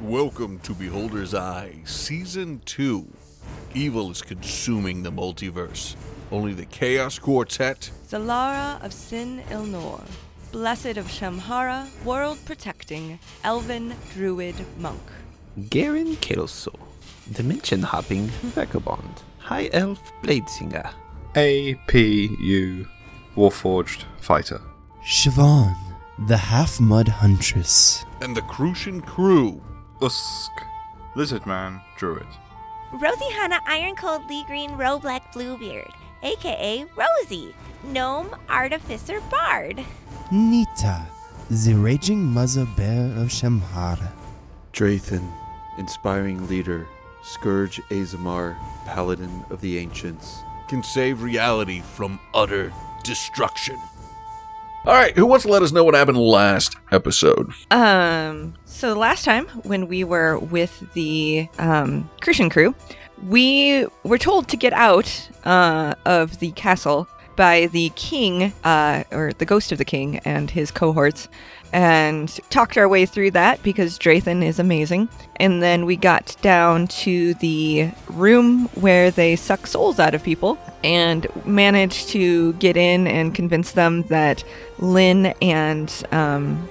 Welcome to Beholder's Eye, Season 2. Evil is consuming the multiverse. Only the Chaos Quartet, Zalara of Sin Ilnor, Blessed of Shamhara, world protecting, elven druid monk. Garen Kelso, dimension hopping vagabond, high elf bladesinger. APU Warforged Fighter. Siobhan, the half mud huntress. and the Crucian Crew. Usk Lizard Man, Druid. Rosie Hanna Iron Cold Lee Green Roe Black Bluebeard, aka Rosie, Gnome Artificer Bard. Nita, the raging mother bear of Shamhara. Drathan, inspiring leader, Scourge Aasimar, paladin of the ancients. Can save reality from utter destruction. All right, who wants to let us know what happened last episode? Um, so last time when we were with the um, Crucian crew, we were told to get out uh, of the castle by the king, uh, or the ghost of the king, and his cohorts, and talked our way through that because Drathan is amazing. And then we got down to the room where they suck souls out of people and managed to get in and convince them that Lynn and um,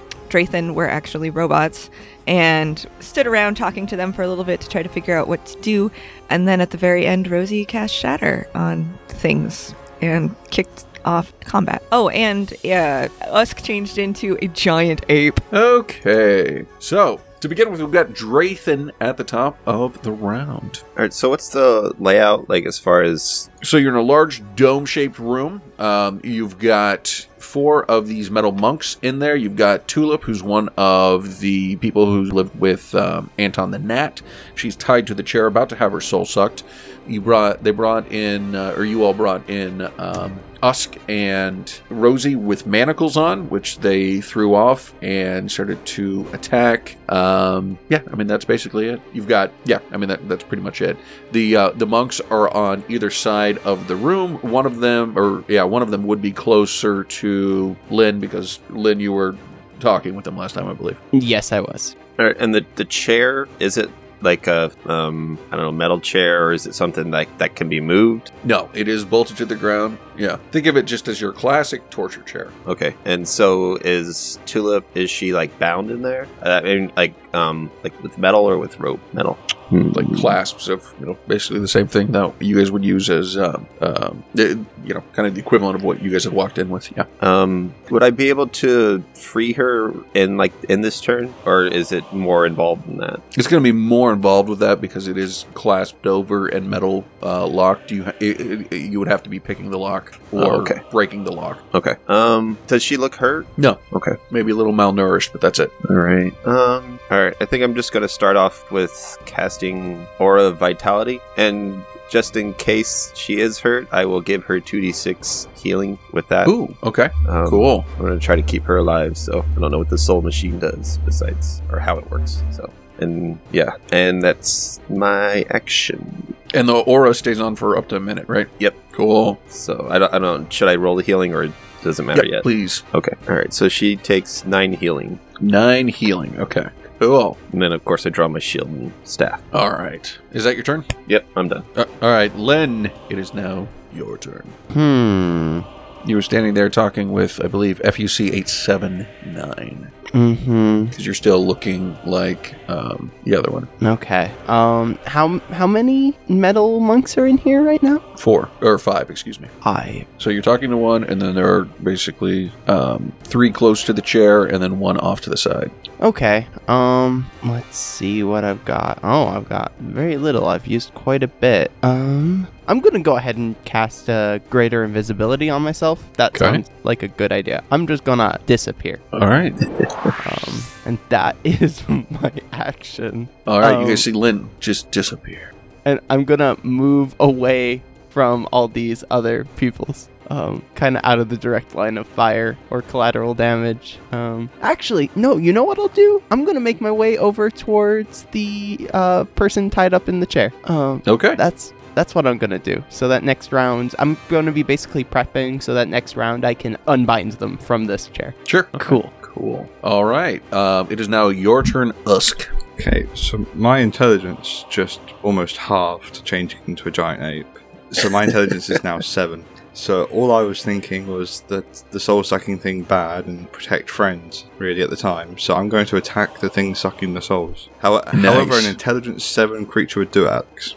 were actually robots and stood around talking to them for a little bit to try to figure out what to do. And then at the very end, Rosie cast Shatter on things and kicked off combat. Oh, and uh, Usk changed into a giant ape. Okay, so to begin with, we've got Drathan at the top of the round. All right, so what's the layout like as far as So you're in a large dome-shaped room. Um, you've got four of these metal monks in there. You've got Tulip, who's one of the people who lived with um, Anton the Gnat. She's tied to the chair, about to have her soul sucked. You brought, they brought in, uh, or you all brought in um, Usk and Rosie with manacles on, which they threw off and started to attack. Um, yeah, I mean that's basically it. You've got, yeah, I mean that, that's pretty much it. The uh, the monks are on either side of the room. One of them, or yeah, one of them would be closer to Lynn because Lynn, you were talking with them last time, I believe. Yes, I was. all right, and the the chair is it like a um I don't know metal chair or is it something like that can be moved? No, it is bolted to the ground. Yeah, think of it just as your classic torture chair. Okay, and so is Tulip? Is she like bound in there? Uh, I mean, like um like with metal or with rope? Metal. like clasps of you know basically the same thing that you guys would use as um, um, you know kind of the equivalent of what you guys had walked in with. Yeah, Um, would I be able to free her in like in this turn, or is it more involved than that? it's going to be more involved with that because it is clasped over and metal uh, locked. You ha- it, it, you would have to be picking the lock or Oh, okay. breaking the lock. Okay. Um, does she look hurt? No, Okay. maybe a little malnourished, but that's it. All right. Um. All right. I think I'm just gonna start off with casting Aura of Vitality, and just in case she is hurt, I will give her 2d6 healing with that. Ooh, okay, Um, cool. I'm gonna try to keep her alive. So I don't know what the soul machine does besides, or how it works. So and yeah, and that's my action. And the aura stays on for up to a minute, right? Yep. Cool. So I don't. I don't. Should I roll the healing or it doesn't matter Yep, yet? please. Okay. All right. So she takes nine healing, Nine healing. Okay. Cool. and then of course I draw my shield and staff. All right. Is that your turn? Yep. I'm done. Uh, all right, Len. It is now your turn. Hmm. You were standing there talking with, I believe, FUC eight seven nine. Mm-hmm. Because you're still looking like um, the other one. Okay. Um. How how many metal monks are in here right now? Four or five, excuse me. Five. So you're talking to one, and then there are basically um, three close to the chair, and then one off to the side. Okay. Um. Let's see what I've got. Oh, I've got very little. I've used quite a bit. Um. I'm gonna go ahead and cast a greater invisibility on myself. That Okay. sounds like a good idea. I'm just gonna disappear. All right. Um. And that is my action. All right. you Um, guys see Lynn just disappear. and I'm gonna move away from all these other people's. Um, kind of out of the direct line of fire or collateral damage. Um, actually, no. You know what I'll do? I'm gonna make my way over towards the uh, person tied up in the chair. Um, Okay. that's that's what I'm gonna do. So that next round, I'm gonna be basically prepping so that next round I can unbind them from this chair. Sure. Cool. Cool. All right. Um, it is now your turn, Usk. Okay, so my intelligence just almost halved, changing into a giant ape. So my intelligence is now seven. So all I was thinking was that the soul sucking thing bad and protect friends, really, at the time. So I'm going to attack the thing sucking the souls. How- However, an intelligence seven creature would do Alex.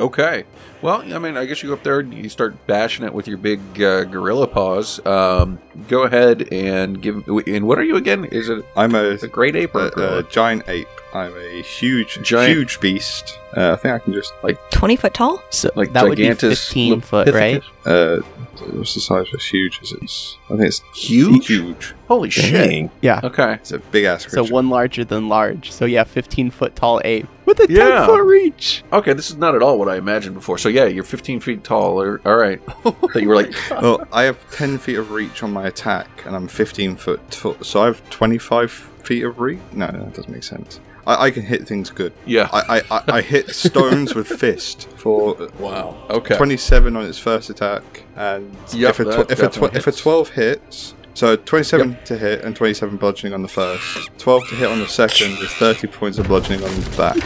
Okay. Well, I mean, I guess you go up there and you start bashing it with your big uh, gorilla paws. Um, go ahead and give. And what are you again? Is it I'm a, a great ape or a, a a giant ape. I'm a huge, Giant- huge beast. Uh, I think I can just like 20 foot tall? So Like that would be gigantus 15 foot, right? Uh, what's the size of huge? Is it? I think it's Huge? Huge. Holy shit! Yeah. Okay. It's a big ass Creature. So one larger than large. So yeah, 15 foot tall ape with a 10 foot reach. Okay, this is not at all what I imagined before. So yeah, you're 15 feet tall. Or, all right. Oh that you were like, well, I have 10 feet of reach on my attack, and I'm 15 foot tall. So I have 25 feet of reach? No, no, that doesn't make sense. I, I can hit things good. yeah. I, I, I, I hit stones with fist for uh, wow. Okay. 27 on its first attack, and Yep, if, a tw- if, a tw- if a 12 hits, so 27 to hit and 27 bludgeoning on the first, 12 to hit on the second with 30 points of bludgeoning on the back.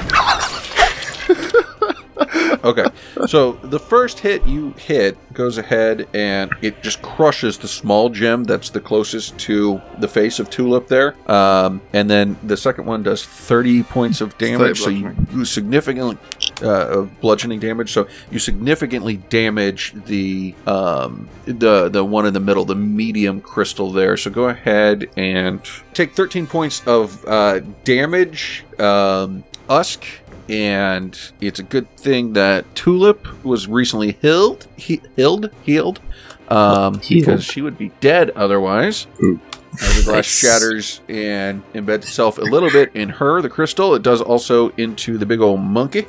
Okay. So the first hit you hit goes ahead and it just crushes the small gem that's the closest to the face of Tulip there. Um, and then the second one does 30 points of damage. So you, you significantly uh, of bludgeoning damage. So you significantly damage the um, the the one in the middle, the medium crystal there. So go ahead and take 13 points of uh, damage. Um, Usk and it's a good thing that Tulip was recently healed, he, healed, healed, um, Healed. because she would be dead otherwise. Ooh. As the glass Nice. shatters and embeds itself a little bit in her, the crystal. It does also into the big old monkey,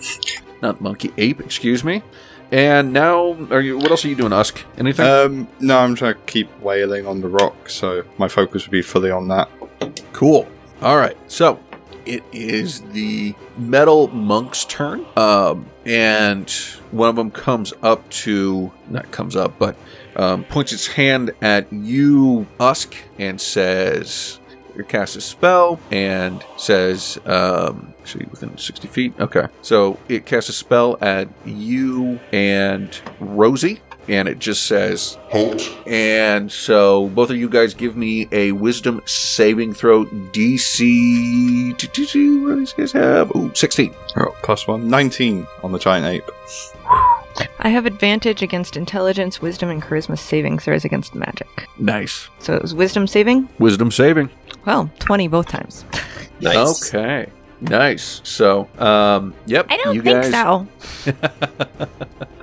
not monkey ape, excuse me. And now, are you? What else are you doing, Usk? Anything? Um, no, I'm trying to keep wailing on the rock, so my focus would be fully on that. Cool. All right. So it is the metal monk's turn. Um, and one of them comes up to, not comes up, but um, points its hand at you, Usk, and says, you cast a spell and says, um, within 60 feet. Okay. So it casts a spell at you and Rosie. And it just says, Halt. And so both of you guys give me a wisdom saving throw DC. What do these guys have? Ooh, 16. Oh, plus one. 19 on the giant ape. I have advantage against intelligence, wisdom, and charisma saving throws against magic. Nice. So it was wisdom saving? Wisdom saving. Well, 20 both times. Nice. Okay. Nice. So, um, yep. I don't you think guys, so.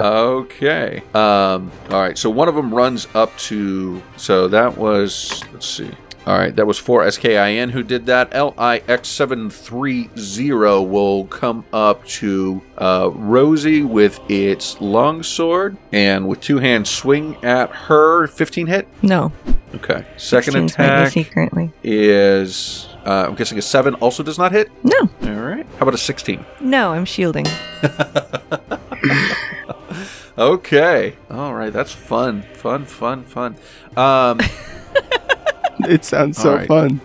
Okay. Um, all right. So one of them runs up to. So that was. Let's see. All right. That was for SKIN who did that. LIX730 will come up to uh, Rosie with its longsword and with two hands swing at her. 15 hit. No. Okay. Second 16's my attack AC currently. is. Uh, I'm guessing a 7 also does not hit. No. All right. How about a 16? No, I'm shielding. Okay. All right. That's fun. Fun, fun, fun. Um, It sounds so All right. fun.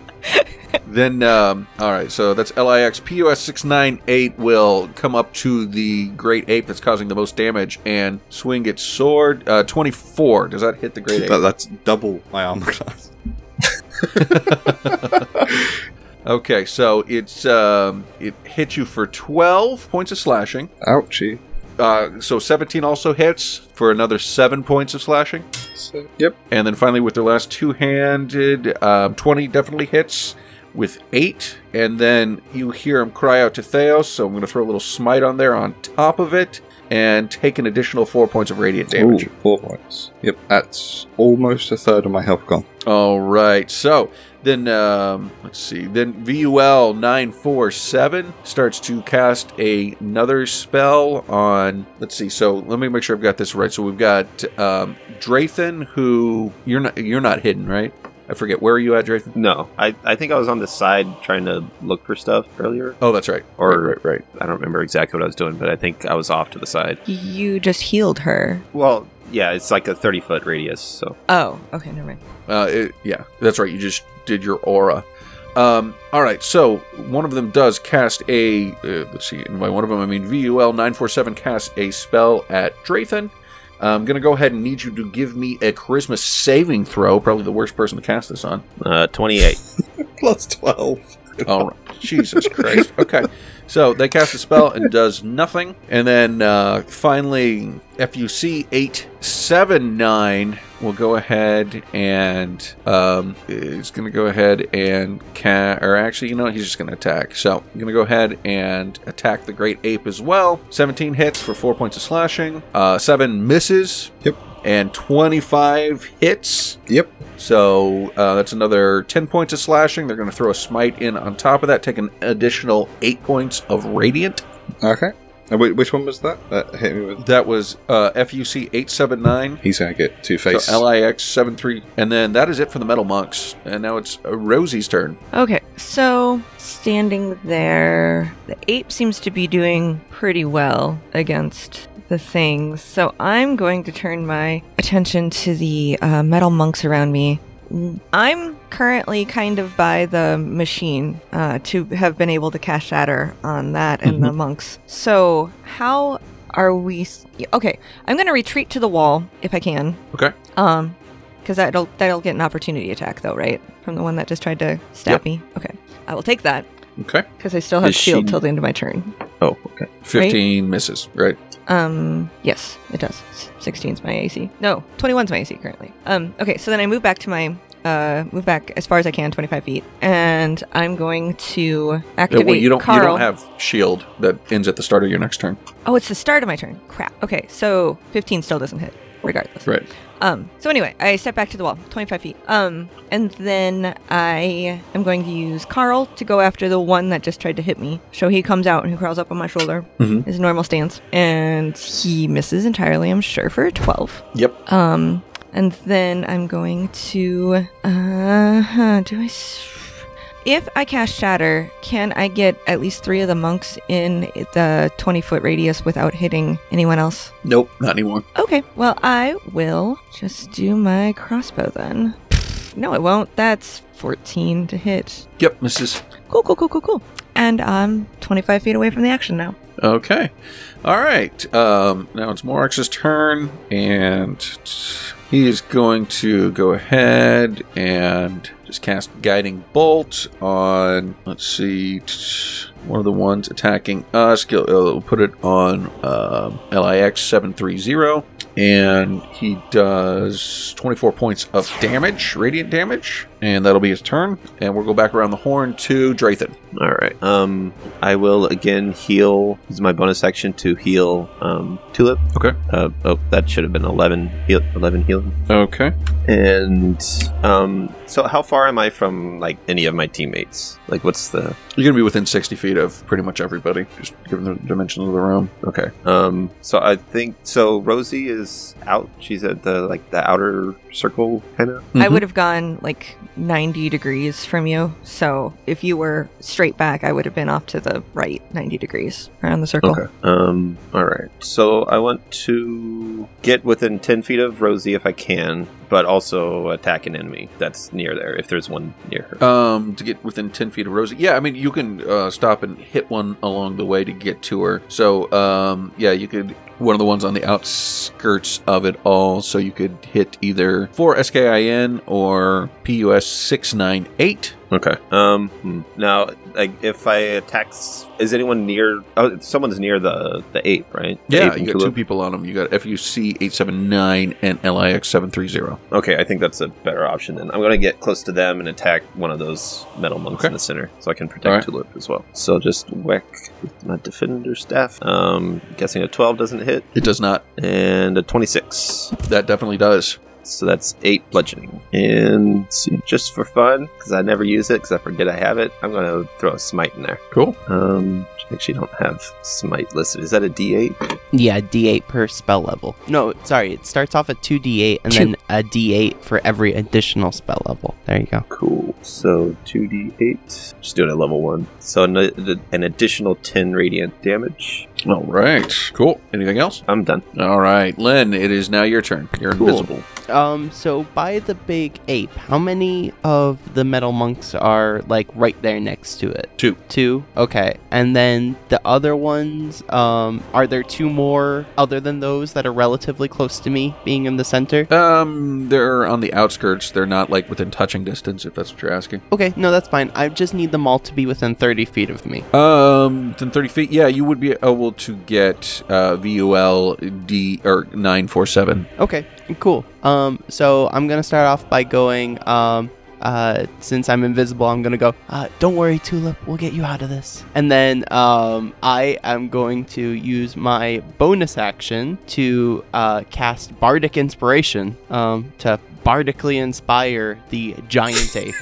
then, um, all right. So that's LIX. PUS 698 will come up to the great ape that's causing the most damage and swing its sword. Uh, 24. Does that hit the great ape? That, that's double my armor class. Okay. So it's um, it hits you for 12 points of slashing. Ouchie. Uh, so 17 also hits for another 7 points of slashing. So, yep. And then finally, with their last two handed, um, 20 definitely hits with 8. And then you hear him cry out to Theos, so I'm going to throw a little smite on there on top of it and take an additional 4 points of radiant damage. Ooh, four points. Yep, that's almost a third of my health gone. All right, so then um, let's see. Then VUL 947 starts to cast another spell on. Let's see. So let me make sure I've got this right. So we've got um, Drathan, who you're not you're not hidden, right? I forget where are you at, Drathan? No, I, I think I was on the side trying to look for stuff earlier. Oh, that's right. Or- right, right, right. I don't remember exactly what I was doing, but I think I was off to the side. You just healed her. Well, yeah, it's like a 30 foot radius, so. Oh, okay, never mind. Uh, it, yeah, that's right. You just did your aura. Um, all right. So one of them does cast a. Uh, let's see. and By one of them, I mean VUL nine four seven casts a spell at Drathan. I'm gonna go ahead and need you to give me a charisma saving throw. Probably the worst person to cast this on. Uh, 28. Plus 12. All right. Jesus Christ. Okay. So they cast a spell and does nothing. And then uh, finally, FUC 879 will go ahead and um, is going to go ahead and ca- or actually, you know, he's just going to attack. So I'm going to go ahead and attack the Great Ape as well. 17 hits for four points of slashing. Uh, seven misses. Yep. And 25 hits. Yep. So uh, that's another 10 points of slashing. They're going to throw a smite in on top of that, take an additional 8 points of radiant. Okay. And wait, which one was that? That hit me with. That was uh, FUC 879. He's going to get two face. So LIX 73. And then that is it for the Metal Monks. And now it's uh, Rosie's turn. Okay, so standing there, the ape seems to be doing pretty well against the things. So I'm going to turn my attention to the uh, metal monks around me. I'm currently kind of by the machine uh, to have been able to cast shatter on that and the monks. So how are we? Okay, I'm going to retreat to the wall if I can. Okay. Um, because that'll that'll get an opportunity attack though, right? From the one that just tried to stab Yep. me. Okay, I will take that Okay. because I still have Is shield she- till the end of my turn. Oh, okay. 15 misses, right? Um, yes, it does. 16's my AC. No, 21's my AC currently. Um, okay, so then I move back to my uh move back as far as I can, 25 feet, and I'm going to Yeah, activate well, you don't you don't have shield that ends at the start of your next turn. oh, it's the start of my turn. Crap. Okay, so 15 still doesn't hit, regardless. Right. Um, so anyway, I step back to the wall, 25 feet. Um, and then I am going to use Carl to go after the one that just tried to hit me. So he comes out and he crawls up on my shoulder, Mhm. his normal stance, and he misses entirely, I'm sure, for a 12. Yep. Um, and then I'm going to, uh, huh, do I, s- if I cast Shatter, can I get at least three of the monks in the 20 foot radius without hitting anyone else? Nope, not anymore. Okay, well, I will just do my crossbow then. No, it won't. That's 14 to hit. Yep, misses. Cool, cool, cool, cool, cool. And I'm 25 feet away from the action now. Okay. All right. Um, now it's Morax's turn, and he is going to go ahead and just cast Guiding Bolt on, let's see, one of the ones attacking us. He'll he'll put it on um, LIX 730. And he does 24 points of damage, radiant damage, and that'll be his turn. And we'll go back around the horn to Drathan. All right. Um, I will again heal. This is my bonus action to heal um, Tulip. Okay. Uh, oh, that should have been eleven. Heal, eleven healing. Okay. And um, so how far am I from like any of my teammates? Like, what's the? You're gonna be within 60 feet of pretty much everybody, just given the dimension of the room. Okay. Um, so I think so. Rosie is out. She's at the like the outer circle kind of. I Mhm. would have gone like 90 degrees from you. So if you were straight back, I would have been off to the right 90 degrees around the circle. Okay. Um. All right. So I want to get within ten feet of Rosie if I can, but also attack an enemy that's near there if there's one near her. Um, to get within 10 feet of Rosie. Yeah, I mean, you can uh, stop and hit one along the way to get to her. So, um, yeah, you could, one of the ones on the outskirts of it all. So you could hit either 4 SKIN or PUS 698. Okay. Um. hmm. Now, like, if I attack, s- is anyone near? Oh, someone's near the the ape, right? The Yeah, and you got two people on them. You got FUC 879 and LIX 730. Okay, I think that's a better option. Then I'm gonna get close to them and attack one of those metal monks Okay. in the center, so I can protect. Tulip as well. So just whack with my defender staff. Um, guessing a 12 doesn't hit, It does not. and a 26. That definitely does. So that's eight bludgeoning. And just for fun, because I never use it, because I forget I have it, I'm gonna throw a smite in there. Cool. Um, Actually, don't have smite listed. Is that a D8? Yeah, D8 per spell level. No, sorry, it starts off at 2D8 and Two. then a D8 for every additional spell level. There you go. Cool. So 2d8. Just do it at level 1. So an, an additional 10 radiant damage. All right. Cool. Anything else? I'm done. All right, Len. It is now your turn. You're Cool. invisible. Um, so by the big ape, how many of the metal monks are like right there next to it? Two. Two? Okay. And then the other ones, um, are there two more other than those that are relatively close to me being in the center? Um, they're on the outskirts. They're not like within touching distance. If that's what you're asking. Okay, no, that's fine. I just need them all to be within 30 feet of me. Um, within 30 feet. Yeah, you would be able to get uh, VUL D or 947. Okay, cool. Um, so I'm gonna start off by going. Um, uh, since I'm invisible, I'm gonna go. Uh, don't worry, Tulip. We'll get you out of this. And then um, I am going to use my bonus action to uh, cast Bardic Inspiration um, to bardically inspire the giant ape.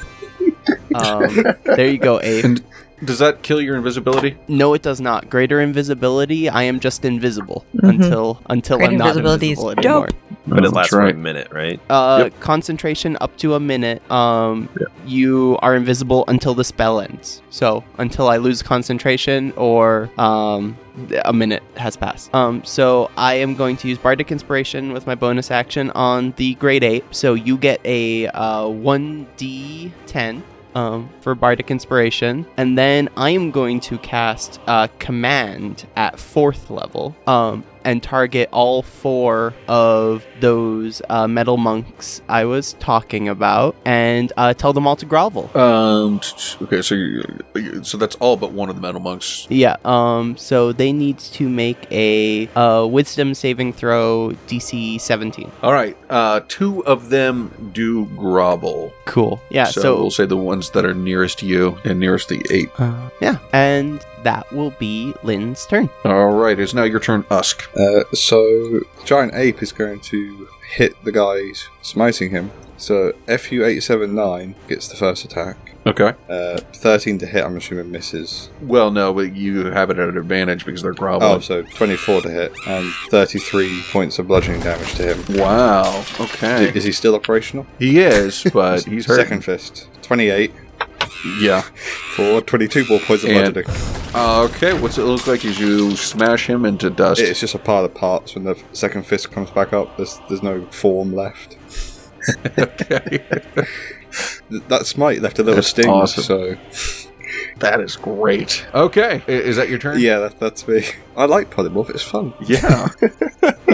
um, there you go, ape. And does that kill your invisibility? No, it does not. Greater invisibility. I am just invisible Mhm. until until Greater I'm not invisibility is invisible anymore. dope. But it lasts right. for a minute, right? Uh, Yep. concentration up to a minute. Um, you are invisible until the spell ends. So until I lose concentration or um, a minute has passed. Um, so I am going to use bardic inspiration with my bonus action on the great ape. So you get a uh, one d ten. Um, for bardic inspiration, and then I am going to cast uh, command at fourth level. Um, and target all four of those uh, metal monks I was talking about, and uh, tell them all to grovel. Um. Okay, so you, so that's all but one of the metal monks. Yeah. Um. So they need to make a uh, Wisdom saving throw DC 17. All right. Uh, two of them do grovel. Cool. Yeah. So, So, we'll say the ones that are nearest you and nearest the ape. uh, yeah, and that will be Lynn's turn. All right. It's now your turn, Usk. Uh, so giant ape is going to hit the guys smiting him. So FU879 gets the first attack. Okay. Uh, 13 to hit, I'm assuming misses. Well, no, but you have it at an advantage because they're groveling. Oh, so 24 to hit and 33 points of bludgeoning damage to him. Wow. Okay. Is he still operational? He is, but he's hurt. Second fist. 28 Yeah. for 22 more points of And- bludgeoning. Uh, okay. What's it look like as you smash him into dust? It's just a pile of parts when the second fist comes back up. There's, there's no form left. okay. Th- That smite left a little That's sting, awesome. so that is great. Okay. Is that your turn? yeah, that, that's me. I like polymorph. It's fun. Yeah.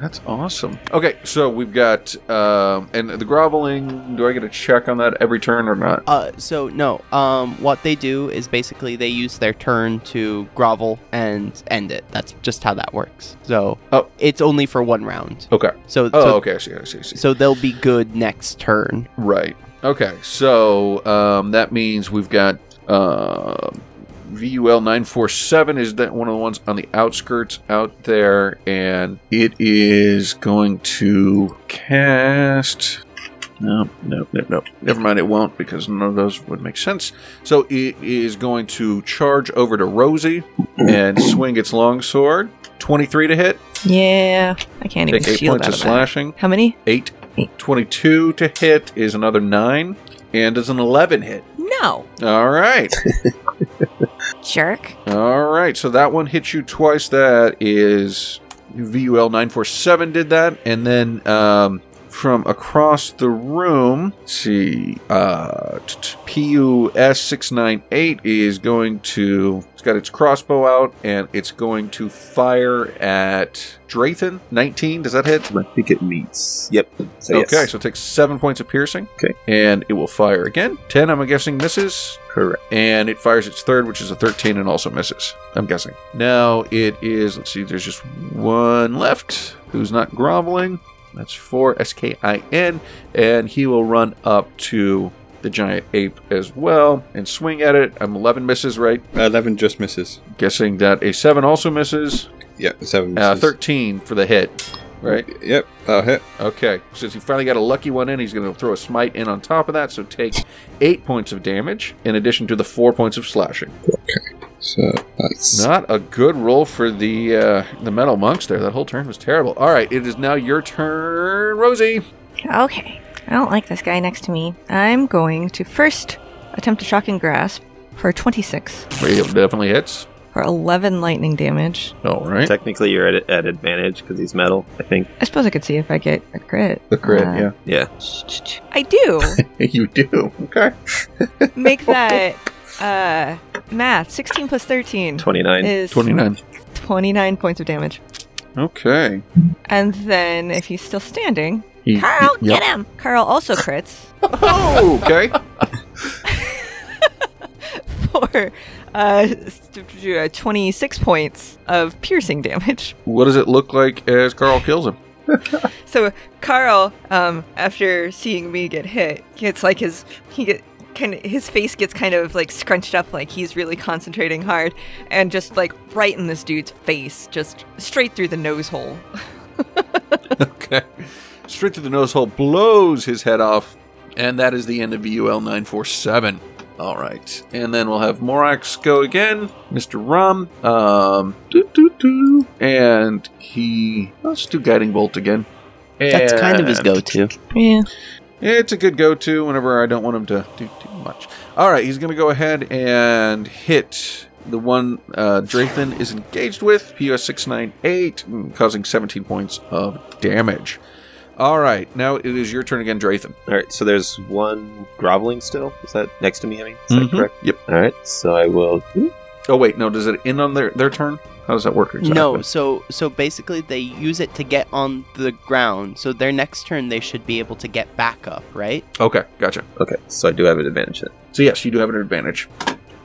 That's awesome. Okay, so we've got um, and the groveling. Do I get a check on that every turn or not? Uh, so no. Um, what they do is basically they use their turn to grovel and end it. That's just how that works. So Oh. it's only for one round. Okay. So Oh, so, okay. I see. I see. I see. so they'll be good next turn. Right. Okay. So um, that means we've got uh, VUL nine four seven is that one of the ones on the outskirts out there, and it is going to cast. No, no, no, no. Never mind. It won't because none of those would make sense. So it is going to charge over to Rosie and swing its longsword. Twenty-three to hit. Yeah, I can't even Take eight shield points of slashing. How many? Eight. 22 to hit is another 9. And does an 11 hit? No. All right. Jerk. All right. So that one hits you twice. That is VUL 947 did that. And then um, from across the room, let's see, uh, PUS 698 is going to. It's got its crossbow out and it's going to fire at Drathan 19. Does that hit? I think it meets. Yep. So yes. Okay, so it takes seven points of piercing. Okay. And it will fire again. Ten, I'm guessing, misses. Correct. And it fires its third, which is a 13, and also misses. I'm guessing. Now it is, let's see, there's just one left who's not groveling. That's four, S K I N. And he will run up to the giant ape as well and swing at it. I'm 11 misses, right? 11 just misses. Guessing that a 7 also misses. Yeah, 7 Uh, 13 for the hit, right? Yep, that'll hit. Okay, since he finally got a lucky one in, he's going to throw a smite in on top of that, so take eight points of damage in addition to the four points of slashing. So that's Not a good roll for the uh, the metal monks there. That whole turn was terrible. All right, it is now your turn, Rosie. Okay. I don't like this guy next to me. I'm going to first attempt a shocking grasp for 26 It definitely hits. for 11 lightning damage. All right. Technically, you're at, at advantage because he's metal. I think. I suppose I could see if I get a crit. The crit, Uh, yeah. Yeah. I do. you do. Okay. Make that uh math. 16 plus 13 Twenty-nine. is 29. 29 points of damage. Okay. And then if he's still standing, He- Carl, he- yep. get him. Carl also crits Oh, okay. for uh, uh, 26 points of piercing damage. what does it look like as Carl kills him? So Carl, um, after seeing me get hit, gets like his he get kind of his face gets kind of like scrunched up, like he's really concentrating hard, and just like right in this dude's face, just straight through the nose hole. Okay. Straight through the nose hole, blows his head off, and that is the end of VUL 947. All right. And then we'll have Morax go again. Mr. Rum. Um, doo, doo, doo. And he. Let's do Guiding Bolt again. That's kind of his go-to. Yeah. It's a good go-to whenever I don't want him to do too much. All right, he's going to go ahead and hit the one uh, is engaged with, POS 698, mm, causing 17 points of damage. All right, now it is your turn again, Drathan. All right. So there's one groveling still. Is that next to me? I mean, is that Mhm. correct? Yep. All right. So I will. Oh wait, no, does it end on their their turn? How does that work exactly? No, so so basically they use it to get on the ground. So their next turn they should be able to get back up, right? Okay, gotcha. Okay. So I do have an advantage then. So yes, you do have an advantage.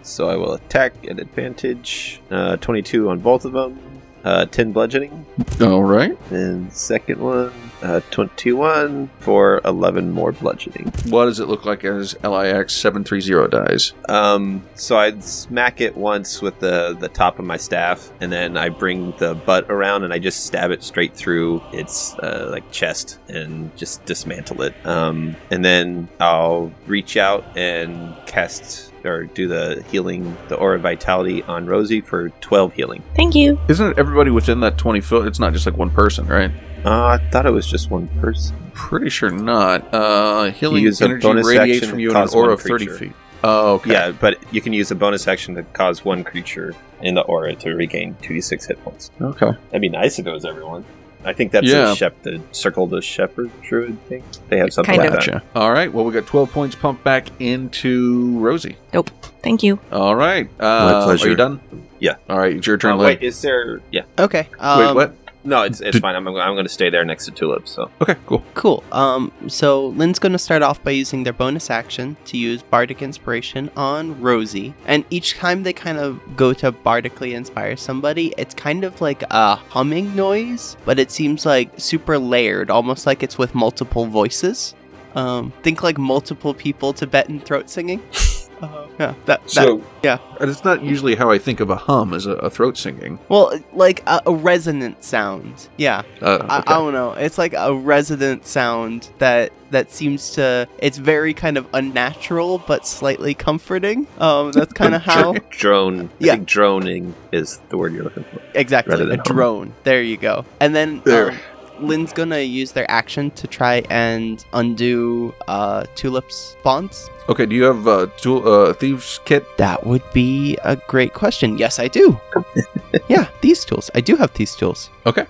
So I will attack at advantage. Uh, 22 on both of them. Uh, 10 bludgeoning. All right. And second one, uh, 21 for 11 more bludgeoning. What does it look like as LIX seven three zero dies? Um, so I'd smack it once with the, the top of my staff, and then I bring the butt around and I just stab it straight through its uh, like chest and just dismantle it. Um, and then I'll reach out and cast or do the healing, the aura vitality on Rosie for 12 healing. Thank you. Isn't it everybody within that twenty foot? It's not just like one person, right? Uh, I thought it was just one person. Pretty sure not. Uh, healing use a energy bonus radiates from you in an aura of 30 feet. Oh, okay. Yeah, but you can use a bonus action to cause one creature in the aura to regain 2d6 hit points. Okay. That'd be nice if it was everyone. I think that's Yeah. the, shep- the Circle the Shepherd Druid thing. They have something Kind like of. that. Gotcha. All right. Well, we got 12 points pumped back into Rosie. Nope. Thank you. All right. Uh, pleasure. Are you done? Yeah. All right. It's your turn. Uh, wait, is there? Yeah. Okay. Wait, Um, what? No, it's it's Did- fine. I'm I'm going to stay there next to Tulip. So Okay, cool. Cool. Um, so Lynn's going to start off by using their bonus action to use Bardic Inspiration on Rosie. And each time they kind of go to bardically inspire somebody, it's kind of like a humming noise, but it seems like super layered, almost like it's with multiple voices. Um, think like multiple people Tibetan throat singing. Uh, yeah, that, that So, yeah. and it's not usually how I think of a hum as a, a throat singing. well, like a, a resonant sound. Yeah. Uh, I, okay. I don't know. It's like a resonant sound that that seems to. It's very kind of unnatural, but slightly comforting. Um, that's kind of how drone. Yeah. I think droning is the word you're looking for. exactly Rather a than hum. drone. There you go. And then There. um, Lynn's gonna use their action to try and undo uh, Tulip's bonds. okay, do you have uh, tool, uh, Thieves Kit? That would be a great question. Yes, I do. yeah, these tools. I do have these tools. Okay.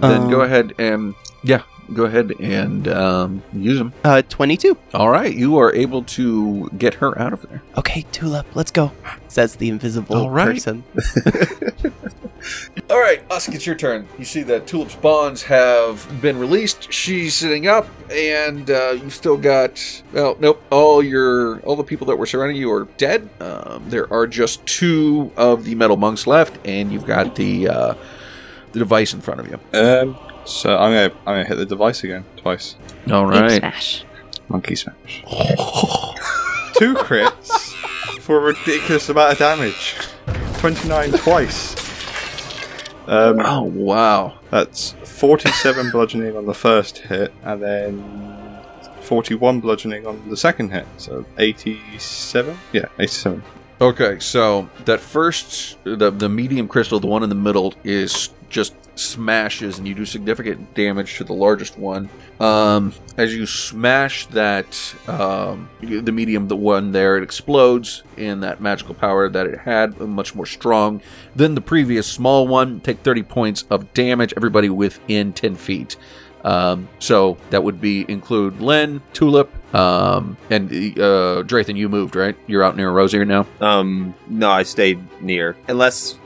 Then go Um, ahead and, yeah, go ahead and um, use them. Uh, twenty-two. All right, you are able to get her out of there. Okay, Tulip, let's go. Says the invisible All right. person. All right, Usk, it's your turn. You see that Tulip's bonds have been released. She's sitting up, and uh, you've still got well, nope. All your all the people that were surrounding you are dead. Um, there are just two of the metal monks left, and you've got the uh, the device in front of you. Um, so I'm gonna I'm gonna hit the device again twice. All Ape right. smash. Monkey smash. Two crits for a ridiculous amount of damage. Twenty nine twice. Um, Oh wow. that's forty seven bludgeoning on the first hit, and then forty one bludgeoning on the second hit. So eighty seven. Yeah, eighty seven. Okay, so that first, the the medium crystal, the one in the middle, is just smashes, and you do significant damage to the largest one. Um, as you smash that, um, the medium, the one there, it explodes in that magical power that it had, much more strong than the previous small one. Take 30 points of damage, everybody within 10 feet. Um, so that would be include Len, Tulip, um, and uh, Drathan. You moved, right? You're out near Rosier now. Um, no, I stayed near. Unless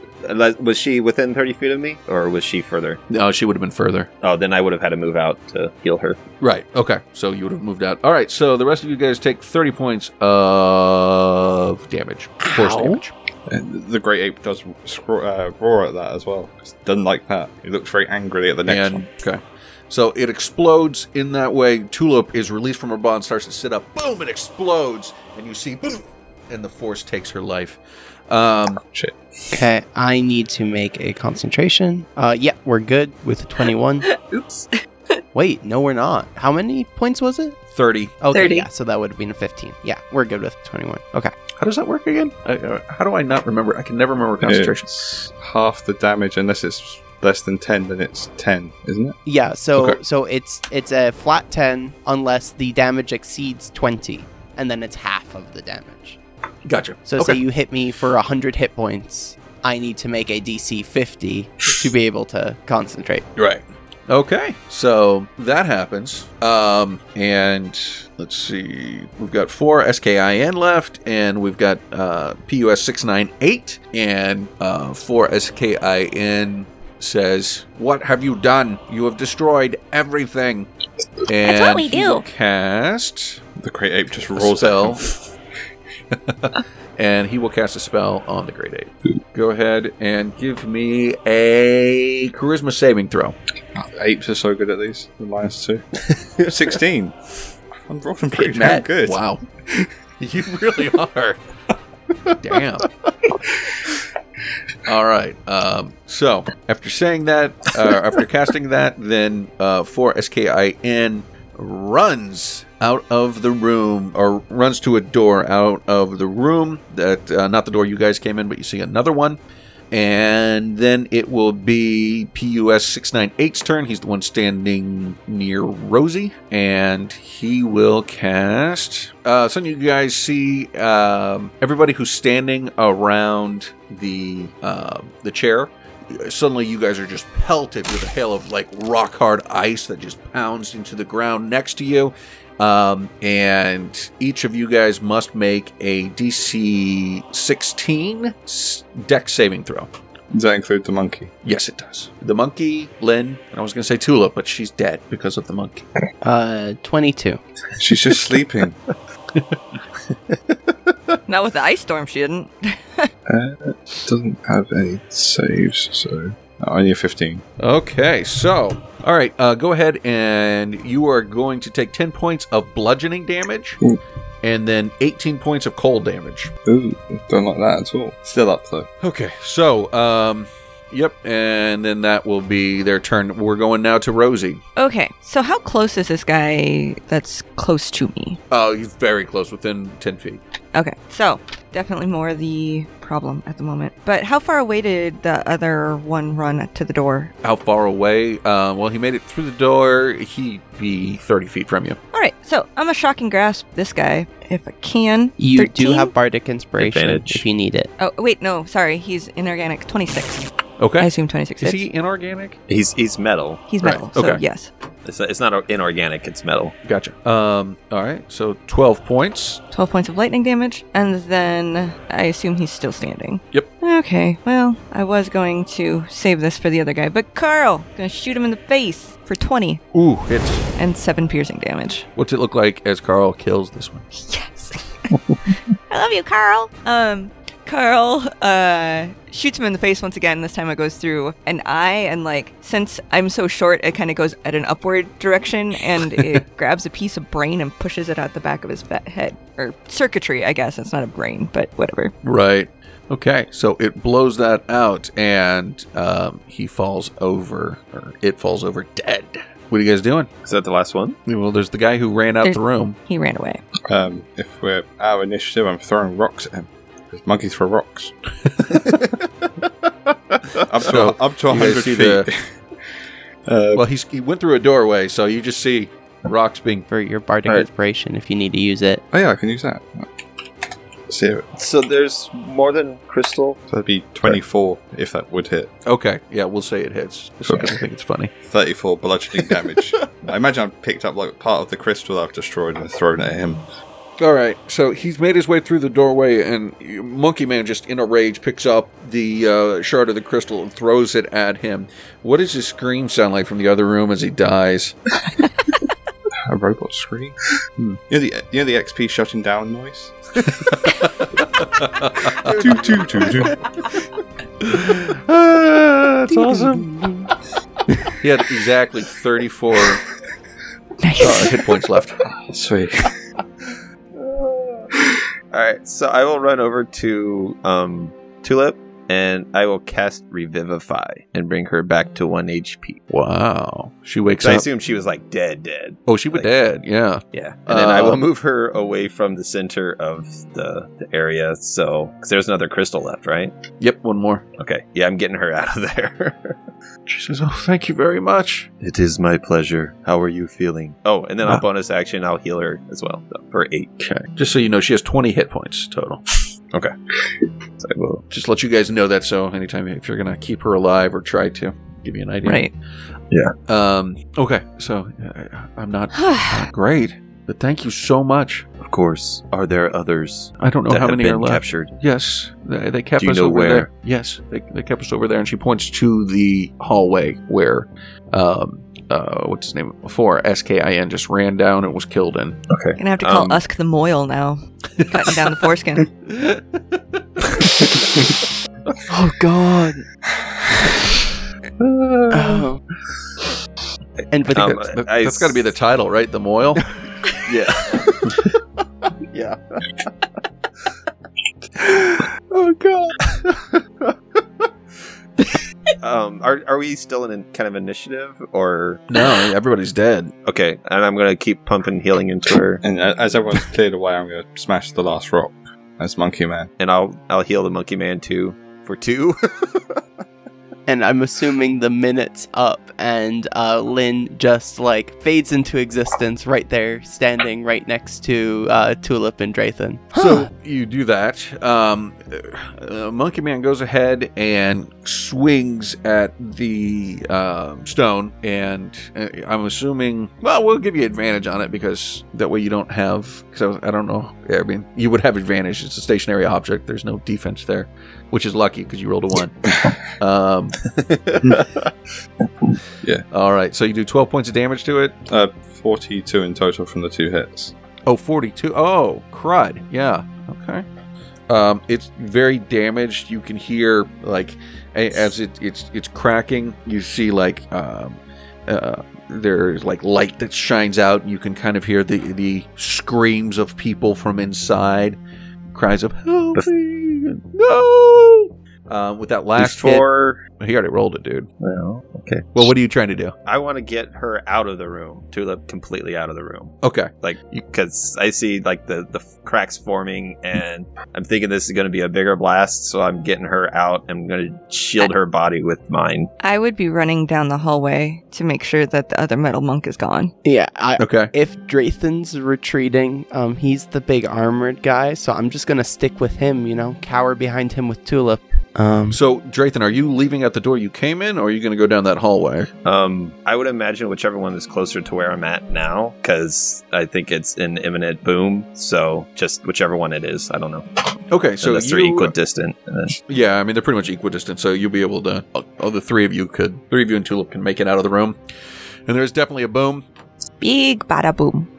was she within thirty feet of me, or was she further? No, she would have been further. Oh, then I would have had to move out to heal her. Right. Okay. So you would have moved out. All right. So the rest of you guys take 30 points of damage. Force damage. And the great ape does scro- uh, roar at that as well. It doesn't like that. He looks very angrily at the next and one. okay. So it explodes in that way. Tulip is released from her bond, starts to sit up. Boom! It explodes, and you see, boom, and the force takes her life. Um, Shit. Okay, I need to make a concentration. Uh, yeah, we're good with 21. Oops. Wait, no, we're not. How many points was it? 30. Okay, 30. yeah, so that would have been a 15. Yeah, we're good with 21. Okay. How does that work again? I, uh, how do I not remember? I can never remember concentration. It's half the damage unless it's less than 10, then it's 10, isn't it? Yeah, so Okay. so it's it's a flat 10 unless the damage exceeds 20 and then it's half of the damage. Gotcha. So okay. say you hit me for 100 hit points, I need to make a DC 50 to be able to concentrate. Right. Okay, so that happens. Um, and let's see, we've got four SKIN left, and we've got uh, PUS 698, and uh, four SKIN says, What have you done? You have destroyed everything. And That's what we do. cast The great ape just rolls spell. at him. and he will cast a spell on the Great Ape. Go ahead and give me a charisma saving throw. Apes are so good at these. The minus two. 16. I'm rolling pretty damn good. Wow. you really are. Damn. All right. Um, so after saying that, uh, after casting that, then uh, for SKIN runs out of the room or runs to a door out of the room that uh, not the door you guys came in, but you see another one. And then it will be PUS 698's turn. He's the one standing near Rosie. And he will cast. Uh, some of you guys see um, everybody who's standing around the uh, the chair. Suddenly, you guys are just pelted with a hail of like rock hard ice that just pounds into the ground next to you. Um, and each of you guys must make a DC 16 Dex saving throw. Does that include the monkey? Yes, it does. The monkey, Lynn, I was going to say Tulip, but she's dead because of the monkey. Uh 22. She's just sleeping. Not with the ice storm, she didn't. Uh, doesn't have any saves, so only a 15. Okay, so, all right, uh, go ahead and you are going to take 10 points of bludgeoning damage Ooh. and then 18 points of cold damage. Ooh, don't like that at all. Still up though. Okay, so, um, yep, and then that will be their turn. We're going now to Rosie. Okay, so how close is this guy that's close to me? Oh, he's very close, within 10 feet. Okay, so definitely more the problem at the moment. But how far away did the other one run to the door? How far away? Uh, well, he made it through the door. He'd be 30 feet from you. All right, so I'm gonna shocking grasp this guy if I can. You do have bardic inspiration Advantage. if you need it. Oh wait, no, sorry, he's inorganic. 26. I assume 26 Is hits. he inorganic? He's he's metal. He's Right, metal, so okay. yes. It's, it's not inorganic. It's metal. Gotcha. Um, all right, so 12 points. 12 points of lightning damage, and then I assume he's still standing. Yep. Okay, well, I was going to save this for the other guy, but Carl, gonna shoot him in the face for 20 Ooh, hits. and 7 piercing damage. What's it look like as Carl kills this one? Yes. I love you, Carl. Um, Carl uh, shoots him in the face once again. This time it goes through an eye, and like since I'm so short, it kind of goes at an upward direction, and it grabs a piece of brain and pushes it out the back of his fat head or circuitry. I guess it's not a brain, but whatever. Right. Okay, so it blows that out, and um, he falls over, or it falls over dead. What are you guys doing? Is that the last one? Well, there's the guy who ran out There's- the room. He ran away. Um, if we're our initiative, I'm throwing rocks at him. Monkeys throw rocks. up to So, up to 100 feet. the- Uh, Well, he's, he went through a doorway, so you just see rocks being. For your bardic Alright. inspiration, if you need to use it. oh yeah, I can use that. See it. So there's more than crystal. So that'd be 24 if that would hit. Okay, yeah, we'll say it hits. Just because I think it's funny. 34 bludgeoning damage. I imagine I picked up like part of the crystal I've destroyed and thrown at him. All right, so he's made his way through the doorway, and Monkey Man, just in a rage, picks up the uh, shard of the crystal and throws it at him. What does his scream sound like from the other room as he dies? A robot scream. Hmm. You, know the, you know the XP shutting down noise? Toot, toot, toot, toot. That's awesome. he had exactly 34 uh, hit points left. Sweet. All right, so I will run over to um, Tulip and I will cast Revivify and bring her back to one HP. Wow. She wakes up. I assume she was like dead, dead. Oh, she was like- dead, yeah. Yeah, and then I will Um, move her away from the center of the, the area. So, because there's another crystal left, right? Yep, one more. Okay, yeah, I'm getting her out of there. She says, Oh, thank you very much. it is my pleasure. How are you feeling? Oh, and then Ah. on bonus action, I'll heal her as well so, for eight. Okay. Just so you know, she has 20 hit points total. So I will. Just let you guys know that so anytime if you're going to keep her alive or try to, give you an idea. Right. Yeah. Um, okay, so uh, I'm not, not great, but thank you so much. Of course. Are there others I don't know that how have many are left. captured? Yes, they, they kept Do you us know over where? there. Yes, they, they kept us over there, and she points to the hallway where, um, uh, what's his name before SKIN just ran down and was killed in. Okay. Gonna have to call Um, Usk the Moil now. Cutting down the foreskin. Oh God. oh. And with Um, That's, that, I has got to be the title, right? The Moil. Yeah. yeah. oh God. Um, are are we still in a kind of initiative or no, everybody's dead. okay? And I'm gonna keep pumping healing into her, And a- as everyone's cleared away, I'm going to smash the last rock. As Monkey Man. and I'll I'll heal the monkey man too for two. And I'm assuming the minute's up, and uh, Lynn just like fades into existence right there, standing right next to uh, Tulip and Drathan. So you do that. Um, uh, Monkey Man goes ahead and swings at the um stone, and uh, I'm assuming. Well, we'll give you advantage on it because that way you don't have. Because I, I don't know. I mean, you would have advantage. It's a stationary object. There's no defense there, which is lucky because you rolled a one. um, Yeah. All right. So you do 12 points of damage to it. Uh, 42 in total from the two hits. Oh, 42. Oh, crud. Yeah. Okay. Um, it's very damaged. You can hear like a- as it, it's it's cracking. You see like um, uh, there's like light that shines out. You can kind of hear the the screams of people from inside, cries of "Help me! No!" Um, with that last Before hit, he already rolled it, dude. well, okay. Well, what are you trying to do? I want to get her out of the room, Tulip completely out of the room. Okay. Like, because I see like the the cracks forming, and I'm thinking this is going to be a bigger blast. So I'm getting her out. I'm going to shield her body with mine. I would be running down the hallway to make sure that the other metal monk is gone. Yeah, I, Okay. if Drathan's retreating, um, he's the big armored guy, so I'm just gonna stick with him. You know, cower behind him with Tulip. Um, So, Drathan, are you leaving at the door you came in, or are you going to go down that hallway? Um, I would imagine whichever one is closer to where I'm at now, because I think it's an imminent boom. So just whichever one it is, I don't know. Okay, so Unless they're you, equidistant. Then, Yeah, I mean they're pretty much equidistant, so you'll be able to. Oh, the three of you could, three of you and Tulip can make it out of the room, and there's definitely a boom. Big bada boom.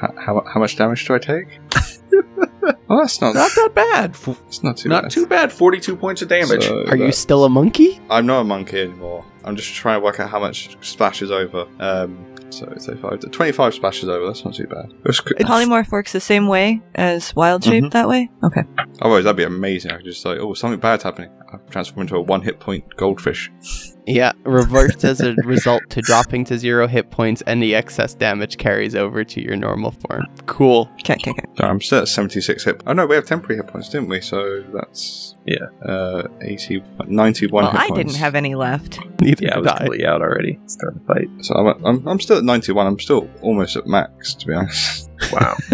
How, how, how much damage do I take? well, that's not. Not that bad. F- It's not too Not bad. too bad. Forty-two points of damage. So are you that- still a monkey? I'm not a monkey anymore. I'm just trying to work out how much splashes over. Um, So 35. 25 splashes over. That's not too bad. It was. Polymorph works the same way as wild shape Mhm. that way? Okay. Otherwise, that'd be amazing. I could just say, oh, something bad's happening. I transform into a one hit point goldfish. Yeah, reversed as a result to dropping to zero hit points, and the excess damage carries over to your normal form. Cool. Okay, okay, okay. So I'm still at 76 hit. Oh no, we have temporary hit points, didn't we? So that's Yeah. uh 80, 91 Well, hit I points. didn't have any left. Neither Yeah, I did was I. completely out already. Start the fight. So I'm, at, I'm I'm still at 91. I'm still almost at max, to be honest. Wow.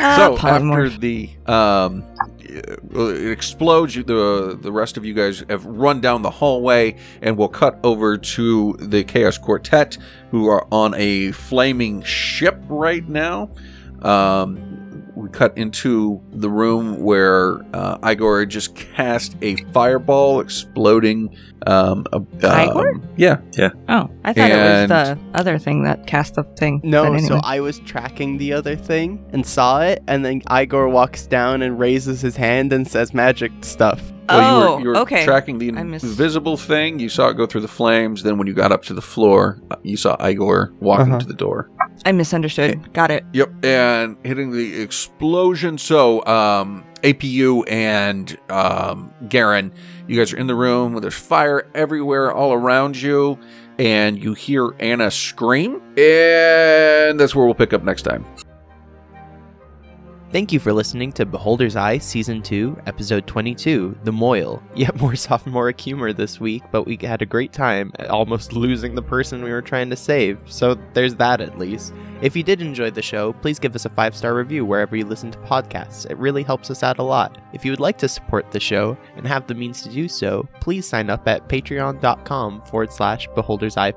Ah, so after polymorph. the um, it explodes, the the rest of you guys have run down the hallway, and we'll cut over to the Chaos Quartet, who are on a flaming ship right now. Um, we cut into the room where uh, Igor just cast a fireball, exploding. Um, a- Igor? um, yeah, Oh, I thought it was the other thing that cast the thing. No, anyway. so I was tracking the other thing and saw it, and then Igor walks down and raises his hand and says magic stuff. Well, you oh, were, you were okay. tracking the I invisible thing. You saw it go through the flames. Then, when you got up to the floor, uh, you saw Igor walking Uh-huh. to the door. I misunderstood. Got it. Yep, and hitting the explosion. So, um, APU and um, Garen, you guys are in the room. There's fire everywhere, all around you, and you hear Anna scream. And that's where we'll pick up next time. Thank you for listening to Beholder's Eye Season 2, Episode 22, The Moil. Yet more sophomoric humor this week, but we had a great time almost losing the person we were trying to save, so there's that at least. If you did enjoy the show, please give us a five star review wherever you listen to podcasts. It really helps us out a lot. If you would like to support the show and have the means to do so, please sign up at patreon.com forward slash beholder's eye.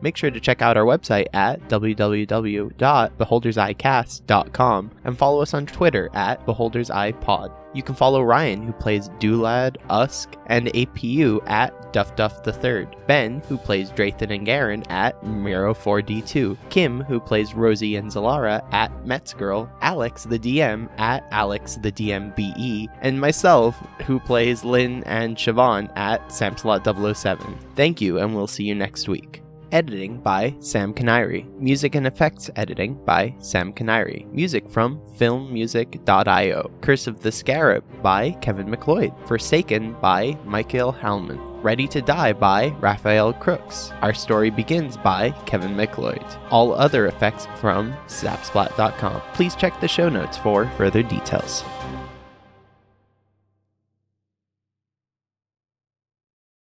Make sure to check out our website at www.beholderseyecast.com and follow us on Twitter at beholder's eye pod. You can follow Ryan, who plays Dulad, Usk, and APU at Duff Duff the Third, Ben, who plays Drathan and Garen at Miro4D2, Kim, who plays Rosie and Zalara at Metzgirl, Alex the DM at Alex the DMBE, and myself, who plays Lynn and Siobhan at Samslot007. Thank you, and we'll see you next week. Editing by Sam Canary. Music and effects editing by Sam Canary. Music from filmmusic.io. Curse of the Scarab by Kevin MacLeod. Forsaken by Michael Hallman. Ready to Die by Rafael Krux. Our Story Begins by Kevin MacLeod. All other effects from Zapsplat.com. Please check the show notes for further details.